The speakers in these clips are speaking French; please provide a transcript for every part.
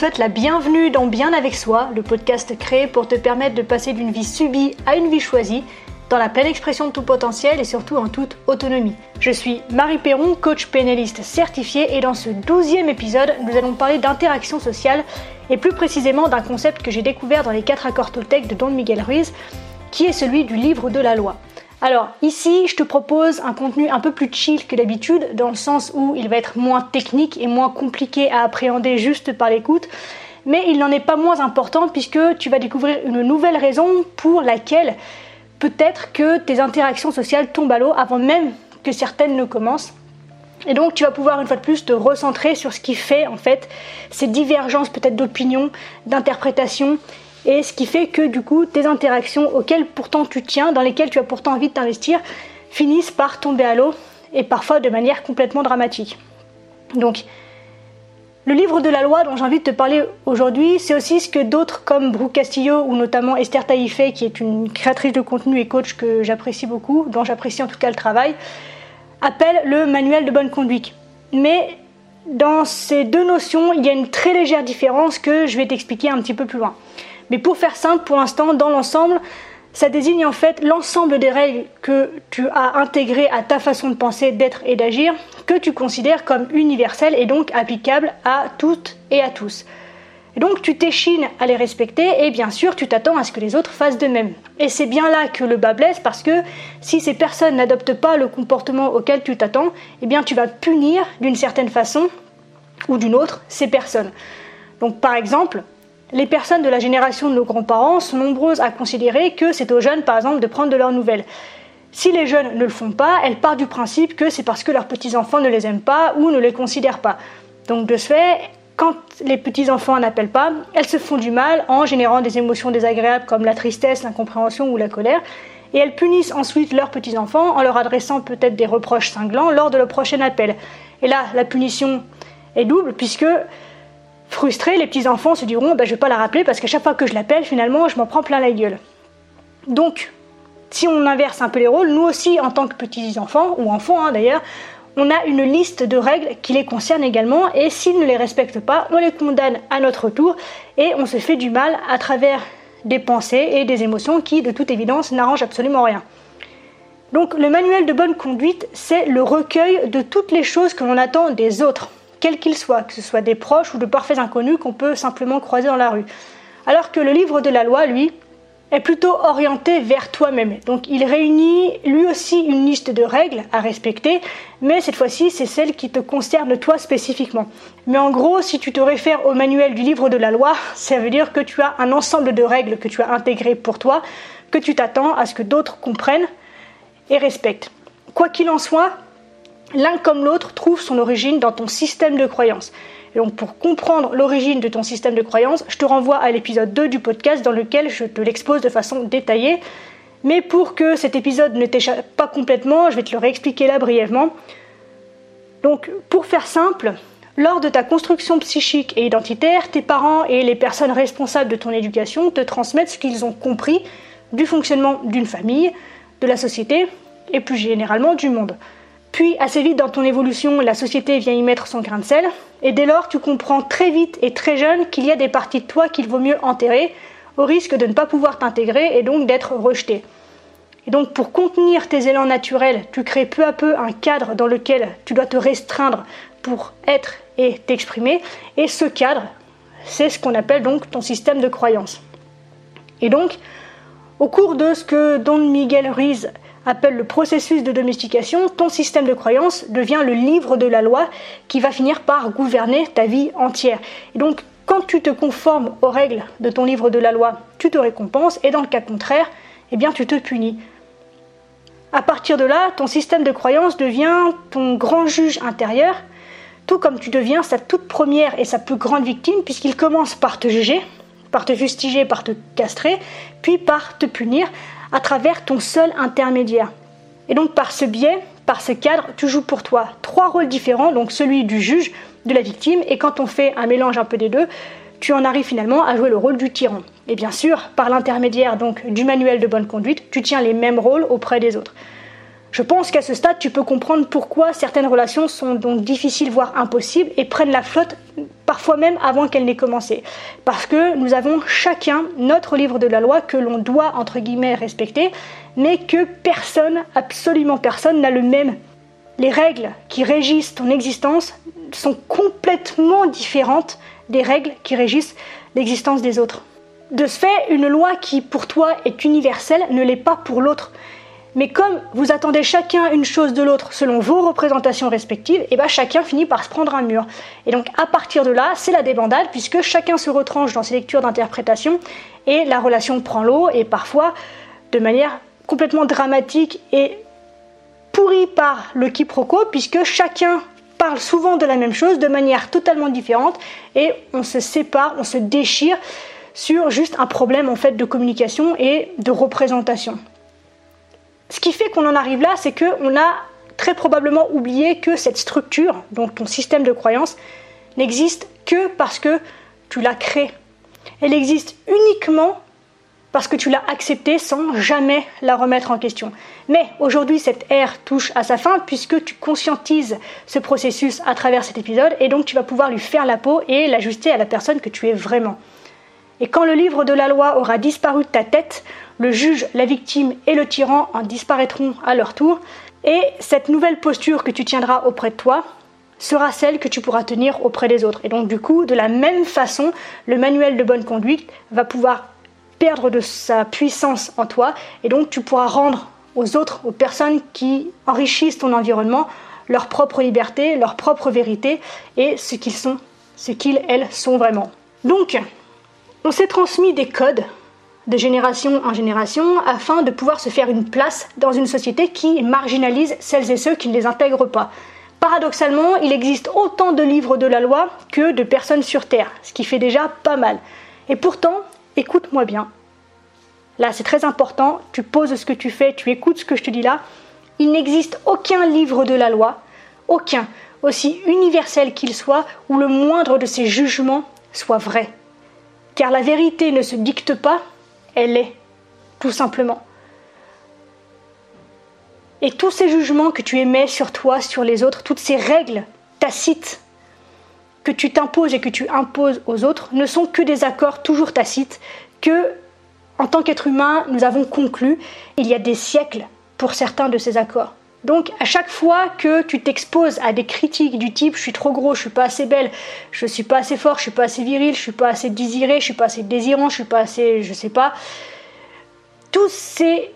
te souhaite la bienvenue dans Bien avec soi, le podcast créé pour te permettre de passer d'une vie subie à une vie choisie, dans la pleine expression de tout potentiel et surtout en toute autonomie. Je suis Marie Perron, coach pénaliste certifié et dans ce douzième épisode, nous allons parler d'interaction sociale et plus précisément d'un concept que j'ai découvert dans les quatre accords Toltec de Don Miguel Ruiz, qui est celui du livre de la loi. Alors ici, je te propose un contenu un peu plus chill que d'habitude, dans le sens où il va être moins technique et moins compliqué à appréhender juste par l'écoute, mais il n'en est pas moins important puisque tu vas découvrir une nouvelle raison pour laquelle peut-être que tes interactions sociales tombent à l'eau avant même que certaines ne commencent. Et donc tu vas pouvoir une fois de plus te recentrer sur ce qui fait en fait ces divergences peut-être d'opinion, d'interprétation et ce qui fait que du coup tes interactions auxquelles pourtant tu tiens, dans lesquelles tu as pourtant envie de t'investir, finissent par tomber à l'eau et parfois de manière complètement dramatique. Donc le livre de la loi dont j'ai envie de te parler aujourd'hui, c'est aussi ce que d'autres comme Brooke Castillo ou notamment Esther Taïfé, qui est une créatrice de contenu et coach que j'apprécie beaucoup, dont j'apprécie en tout cas le travail, appellent le manuel de bonne conduite. Mais dans ces deux notions, il y a une très légère différence que je vais t'expliquer un petit peu plus loin. Mais pour faire simple, pour l'instant, dans l'ensemble, ça désigne en fait l'ensemble des règles que tu as intégrées à ta façon de penser, d'être et d'agir, que tu considères comme universelles et donc applicables à toutes et à tous. Donc tu t'échines à les respecter et bien sûr tu t'attends à ce que les autres fassent de même. Et c'est bien là que le bas blesse parce que si ces personnes n'adoptent pas le comportement auquel tu t'attends, eh bien tu vas punir d'une certaine façon ou d'une autre ces personnes. Donc par exemple, les personnes de la génération de nos grands-parents sont nombreuses à considérer que c'est aux jeunes, par exemple, de prendre de leurs nouvelles. Si les jeunes ne le font pas, elles partent du principe que c'est parce que leurs petits-enfants ne les aiment pas ou ne les considèrent pas. Donc de ce fait, quand les petits-enfants n'appellent pas, elles se font du mal en générant des émotions désagréables comme la tristesse, l'incompréhension ou la colère, et elles punissent ensuite leurs petits-enfants en leur adressant peut-être des reproches cinglants lors de leur prochain appel. Et là, la punition est double puisque Frustrés, les petits enfants se diront bah, Je vais pas la rappeler parce qu'à chaque fois que je l'appelle, finalement, je m'en prends plein la gueule. Donc, si on inverse un peu les rôles, nous aussi, en tant que petits enfants, ou enfants hein, d'ailleurs, on a une liste de règles qui les concernent également, et s'ils ne les respectent pas, on les condamne à notre tour, et on se fait du mal à travers des pensées et des émotions qui, de toute évidence, n'arrangent absolument rien. Donc le manuel de bonne conduite, c'est le recueil de toutes les choses que l'on attend des autres quels qu'ils soient, que ce soit des proches ou de parfaits inconnus qu'on peut simplement croiser dans la rue. Alors que le livre de la loi, lui, est plutôt orienté vers toi-même. Donc il réunit lui aussi une liste de règles à respecter, mais cette fois-ci c'est celle qui te concerne toi spécifiquement. Mais en gros, si tu te réfères au manuel du livre de la loi, ça veut dire que tu as un ensemble de règles que tu as intégrées pour toi, que tu t'attends à ce que d'autres comprennent et respectent. Quoi qu'il en soit, l'un comme l'autre trouve son origine dans ton système de croyance. Et donc pour comprendre l'origine de ton système de croyance, je te renvoie à l'épisode 2 du podcast dans lequel je te l'expose de façon détaillée. Mais pour que cet épisode ne t'échappe pas complètement, je vais te le réexpliquer là brièvement. Donc pour faire simple, lors de ta construction psychique et identitaire, tes parents et les personnes responsables de ton éducation te transmettent ce qu'ils ont compris du fonctionnement d'une famille, de la société et plus généralement du monde. Puis, assez vite dans ton évolution, la société vient y mettre son grain de sel, et dès lors, tu comprends très vite et très jeune qu'il y a des parties de toi qu'il vaut mieux enterrer, au risque de ne pas pouvoir t'intégrer et donc d'être rejeté. Et donc, pour contenir tes élans naturels, tu crées peu à peu un cadre dans lequel tu dois te restreindre pour être et t'exprimer, et ce cadre, c'est ce qu'on appelle donc ton système de croyance. Et donc, au cours de ce que Don Miguel Ruiz appelle le processus de domestication, ton système de croyance devient le livre de la loi qui va finir par gouverner ta vie entière. Et donc, quand tu te conformes aux règles de ton livre de la loi, tu te récompenses, et dans le cas contraire, eh bien, tu te punis. À partir de là, ton système de croyance devient ton grand juge intérieur, tout comme tu deviens sa toute première et sa plus grande victime, puisqu'il commence par te juger, par te fustiger, par te castrer, puis par te punir, à travers ton seul intermédiaire. Et donc par ce biais, par ce cadre, tu joues pour toi trois rôles différents, donc celui du juge, de la victime, et quand on fait un mélange un peu des deux, tu en arrives finalement à jouer le rôle du tyran. Et bien sûr, par l'intermédiaire donc du manuel de bonne conduite, tu tiens les mêmes rôles auprès des autres. Je pense qu'à ce stade, tu peux comprendre pourquoi certaines relations sont donc difficiles, voire impossibles, et prennent la flotte parfois même avant qu'elle n'ait commencé. Parce que nous avons chacun notre livre de la loi que l'on doit, entre guillemets, respecter, mais que personne, absolument personne, n'a le même. Les règles qui régissent ton existence sont complètement différentes des règles qui régissent l'existence des autres. De ce fait, une loi qui pour toi est universelle ne l'est pas pour l'autre. Mais comme vous attendez chacun une chose de l'autre selon vos représentations respectives, et eh ben chacun finit par se prendre un mur. Et donc à partir de là, c'est la débandade puisque chacun se retranche dans ses lectures d'interprétation et la relation prend l'eau et parfois de manière complètement dramatique et pourrie par le quiproquo puisque chacun parle souvent de la même chose de manière totalement différente et on se sépare, on se déchire sur juste un problème en fait de communication et de représentation. Ce qui fait qu'on en arrive là, c'est qu'on a très probablement oublié que cette structure, donc ton système de croyance, n'existe que parce que tu l'as créée. Elle existe uniquement parce que tu l'as acceptée sans jamais la remettre en question. Mais aujourd'hui, cette ère touche à sa fin puisque tu conscientises ce processus à travers cet épisode et donc tu vas pouvoir lui faire la peau et l'ajuster à la personne que tu es vraiment. Et quand le livre de la loi aura disparu de ta tête, le juge, la victime et le tyran en disparaîtront à leur tour, et cette nouvelle posture que tu tiendras auprès de toi sera celle que tu pourras tenir auprès des autres. Et donc du coup, de la même façon, le manuel de bonne conduite va pouvoir perdre de sa puissance en toi, et donc tu pourras rendre aux autres, aux personnes qui enrichissent ton environnement, leur propre liberté, leur propre vérité et ce qu'ils sont, ce qu'ils, elles, sont vraiment. Donc, on s'est transmis des codes de génération en génération afin de pouvoir se faire une place dans une société qui marginalise celles et ceux qui ne les intègrent pas. Paradoxalement, il existe autant de livres de la loi que de personnes sur Terre, ce qui fait déjà pas mal. Et pourtant, écoute-moi bien. Là, c'est très important, tu poses ce que tu fais, tu écoutes ce que je te dis là. Il n'existe aucun livre de la loi, aucun, aussi universel qu'il soit, où le moindre de ses jugements soit vrai. Car la vérité ne se dicte pas, elle est, tout simplement. Et tous ces jugements que tu émets sur toi, sur les autres, toutes ces règles tacites que tu t'imposes et que tu imposes aux autres ne sont que des accords toujours tacites que, en tant qu'être humain, nous avons conclus il y a des siècles pour certains de ces accords. Donc à chaque fois que tu t'exposes à des critiques du type je suis trop gros, je suis pas assez belle, je suis pas assez fort, je suis pas assez viril, je suis pas assez désiré, je suis pas assez désirant, je suis pas assez je sais pas toutes ces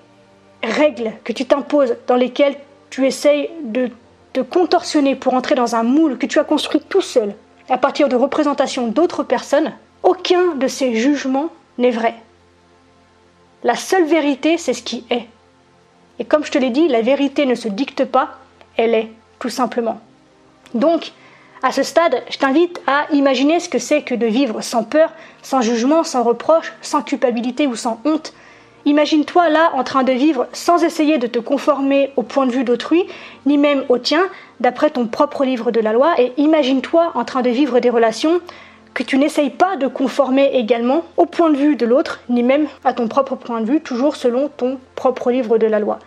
règles que tu t'imposes dans lesquelles tu essayes de te contorsionner pour entrer dans un moule que tu as construit tout seul à partir de représentations d'autres personnes, aucun de ces jugements n'est vrai. La seule vérité, c'est ce qui est. Et comme je te l'ai dit, la vérité ne se dicte pas, elle est, tout simplement. Donc, à ce stade, je t'invite à imaginer ce que c'est que de vivre sans peur, sans jugement, sans reproche, sans culpabilité ou sans honte. Imagine-toi là en train de vivre sans essayer de te conformer au point de vue d'autrui, ni même au tien, d'après ton propre livre de la loi, et imagine-toi en train de vivre des relations que tu n'essayes pas de conformer également au point de vue de l'autre, ni même à ton propre point de vue, toujours selon ton propre livre de la loi.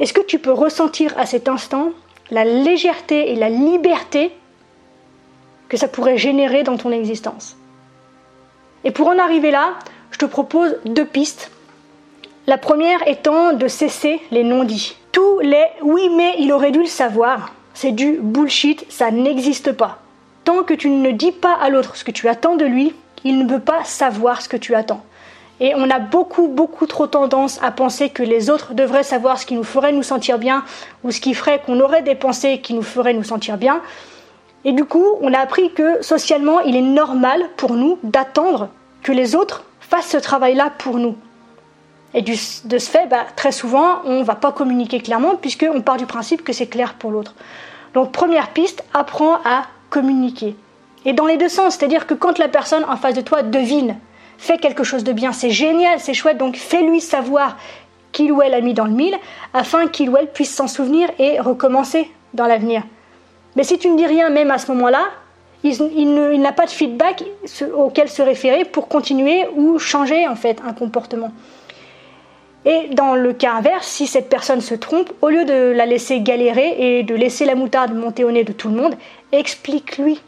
Est-ce que tu peux ressentir à cet instant la légèreté et la liberté que ça pourrait générer dans ton existence? Et pour en arriver là, je te propose deux pistes. La première étant de cesser les non-dits. Tous les oui mais il aurait dû le savoir, c'est du bullshit, ça n'existe pas. Tant que tu ne dis pas à l'autre ce que tu attends de lui, il ne peut pas savoir ce que tu attends. Et on a beaucoup, beaucoup trop tendance à penser que les autres devraient savoir ce qui nous ferait nous sentir bien ou ce qui ferait qu'on aurait des pensées qui nous feraient nous sentir bien. Et du coup, on a appris que socialement, il est normal pour nous d'attendre que les autres fassent ce travail-là pour nous. Et de ce fait, bah, très souvent, on ne va pas communiquer clairement puisqu'on part du principe que c'est clair pour l'autre. Donc première piste, apprends à communiquer. Et dans les deux sens, c'est-à-dire que quand la personne en face de toi devine, fait quelque chose de bien, c'est génial, c'est chouette, donc fais-lui savoir qu'il ou elle a mis dans le mille, afin qu'il ou elle puisse s'en souvenir et recommencer dans l'avenir. Mais si tu ne dis rien même à ce moment-là, il, n'a pas de feedback auquel se référer pour continuer ou changer en fait un comportement. Et dans le cas inverse, si cette personne se trompe, au lieu de la laisser galérer et de laisser la moutarde monter au nez de tout le monde, explique-lui.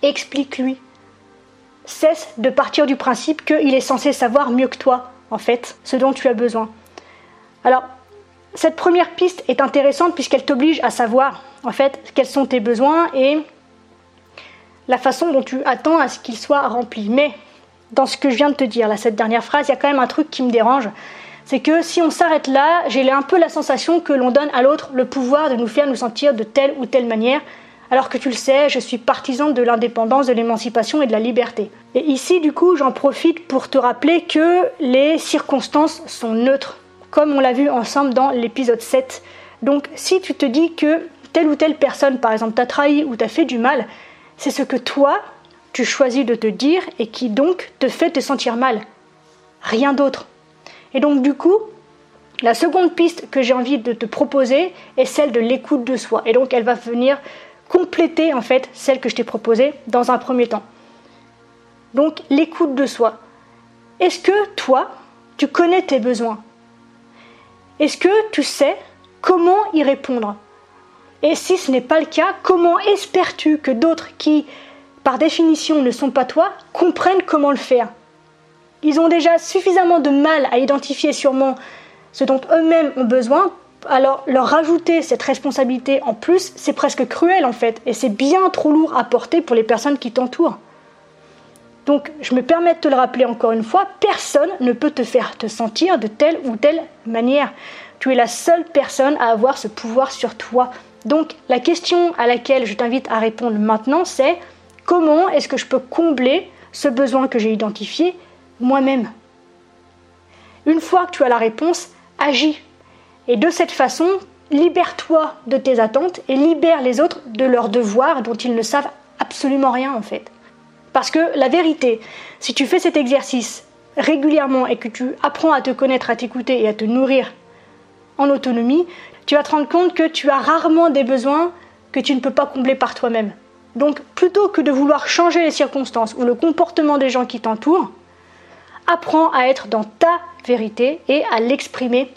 explique-lui. Cesse de partir du principe qu'il est censé savoir mieux que toi, en fait, ce dont tu as besoin. Alors, cette première piste est intéressante puisqu'elle t'oblige à savoir, en fait, quels sont tes besoins et la façon dont tu attends à ce qu'ils soient remplis. Mais dans ce que je viens de te dire, là, cette dernière phrase, il y a quand même un truc qui me dérange. C'est que si on s'arrête là, j'ai un peu la sensation que l'on donne à l'autre le pouvoir de nous faire nous sentir de telle ou telle manière, alors que tu le sais, je suis partisan de l'indépendance, de l'émancipation et de la liberté. Et ici, du coup, j'en profite pour te rappeler que les circonstances sont neutres, comme on l'a vu ensemble dans l'épisode 7. Donc, si tu te dis que telle ou telle personne, par exemple, t'a trahi ou t'a fait du mal, c'est ce que toi, tu choisis de te dire et qui donc te fait te sentir mal. Rien d'autre. Et donc du coup, la seconde piste que j'ai envie de te proposer est celle de l'écoute de soi. Et donc elle va venir compléter en fait celle que je t'ai proposée dans un premier temps. Donc l'écoute de soi. Est-ce que toi, tu connais tes besoins? Est-ce que tu sais comment y répondre? Et si ce n'est pas le cas, comment espères-tu que d'autres qui, par définition, ne sont pas toi, comprennent comment le faire? Ils ont déjà suffisamment de mal à identifier sûrement ce dont eux-mêmes ont besoin. Alors leur rajouter cette responsabilité en plus, c'est presque cruel en fait, et c'est bien trop lourd à porter pour les personnes qui t'entourent. Donc je me permets de te le rappeler encore une fois, personne ne peut te faire te sentir de telle ou telle manière. Tu es la seule personne à avoir ce pouvoir sur toi. Donc la question à laquelle je t'invite à répondre maintenant, c'est comment est-ce que je peux combler ce besoin que j'ai identifié moi-même. Une fois que tu as la réponse, agis. Et de cette façon, libère-toi de tes attentes et libère les autres de leurs devoirs dont ils ne savent absolument rien en fait. Parce que la vérité, si tu fais cet exercice régulièrement et que tu apprends à te connaître, à t'écouter et à te nourrir en autonomie, tu vas te rendre compte que tu as rarement des besoins que tu ne peux pas combler par toi-même. Donc plutôt que de vouloir changer les circonstances ou le comportement des gens qui t'entourent, apprends à être dans ta vérité et à l'exprimer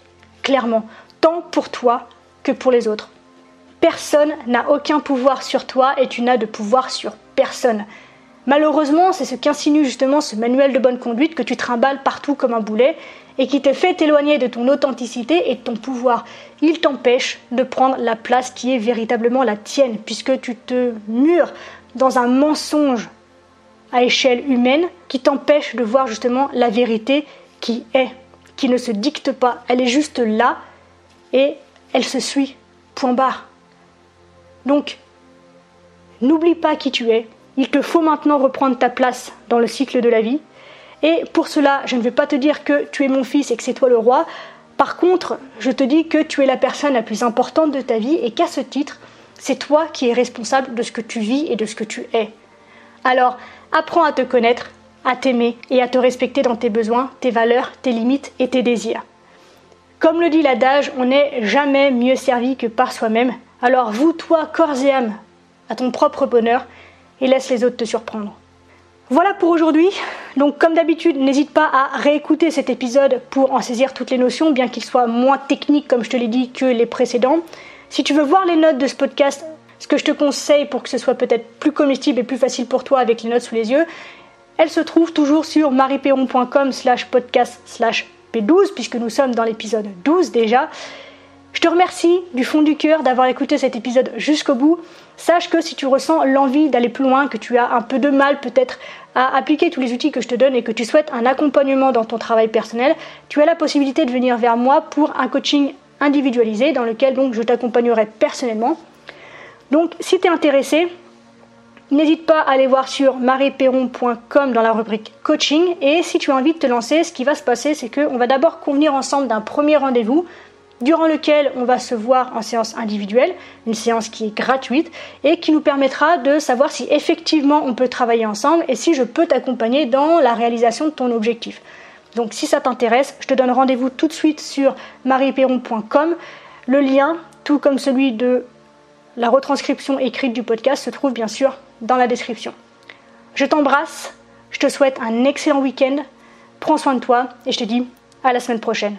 clairement, tant pour toi que pour les autres. Personne n'a aucun pouvoir sur toi et tu n'as de pouvoir sur personne. Malheureusement, c'est ce qu'insinue justement ce manuel de bonne conduite que tu trimbales partout comme un boulet et qui te fait t'éloigner de ton authenticité et de ton pouvoir. Il t'empêche de prendre la place qui est véritablement la tienne puisque tu te mures dans un mensonge à échelle humaine qui t'empêche de voir justement la vérité qui est, qui ne se dicte pas. Elle est juste là et elle se suit. Point barre. Donc, n'oublie pas qui tu es. Il te faut maintenant reprendre ta place dans le cycle de la vie. Et pour cela, je ne vais pas te dire que tu es mon fils et que c'est toi le roi. Par contre, je te dis que tu es la personne la plus importante de ta vie et qu'à ce titre, c'est toi qui es responsable de ce que tu vis et de ce que tu es. Alors, apprends à te connaître, à t'aimer et à te respecter dans tes besoins, tes valeurs, tes limites et tes désirs. Comme le dit l'adage, on n'est jamais mieux servi que par soi-même. Alors voue-toi corps et âme à ton propre bonheur et laisse les autres te surprendre. Voilà pour aujourd'hui. Donc comme d'habitude, n'hésite pas à réécouter cet épisode pour en saisir toutes les notions, bien qu'il soit moins technique comme je te l'ai dit que les précédents. Si tu veux voir les notes de ce podcast, ce que je te conseille pour que ce soit peut-être plus comestible et plus facile pour toi avec les notes sous les yeux, elle se trouve toujours sur marieperron.com slash podcast slash P12 puisque nous sommes dans l'épisode 12 déjà. Je te remercie du fond du cœur d'avoir écouté cet épisode jusqu'au bout. Sache que si tu ressens l'envie d'aller plus loin, que tu as un peu de mal peut-être à appliquer tous les outils que je te donne et que tu souhaites un accompagnement dans ton travail personnel, tu as la possibilité de venir vers moi pour un coaching individualisé dans lequel donc je t'accompagnerai personnellement. Donc si tu es intéressé, n'hésite pas à aller voir sur marieperron.com dans la rubrique coaching. Et si tu as envie de te lancer, ce qui va se passer, c'est qu'on va d'abord convenir ensemble d'un premier rendez-vous durant lequel on va se voir en séance individuelle, une séance qui est gratuite et qui nous permettra de savoir si effectivement on peut travailler ensemble et si je peux t'accompagner dans la réalisation de ton objectif. Donc si ça t'intéresse, je te donne rendez-vous tout de suite sur marieperron.com. Le lien, tout comme celui de la retranscription écrite du podcast se trouve bien sûr dans la description. Je t'embrasse, je te souhaite un excellent week-end, prends soin de toi et je te dis à la semaine prochaine.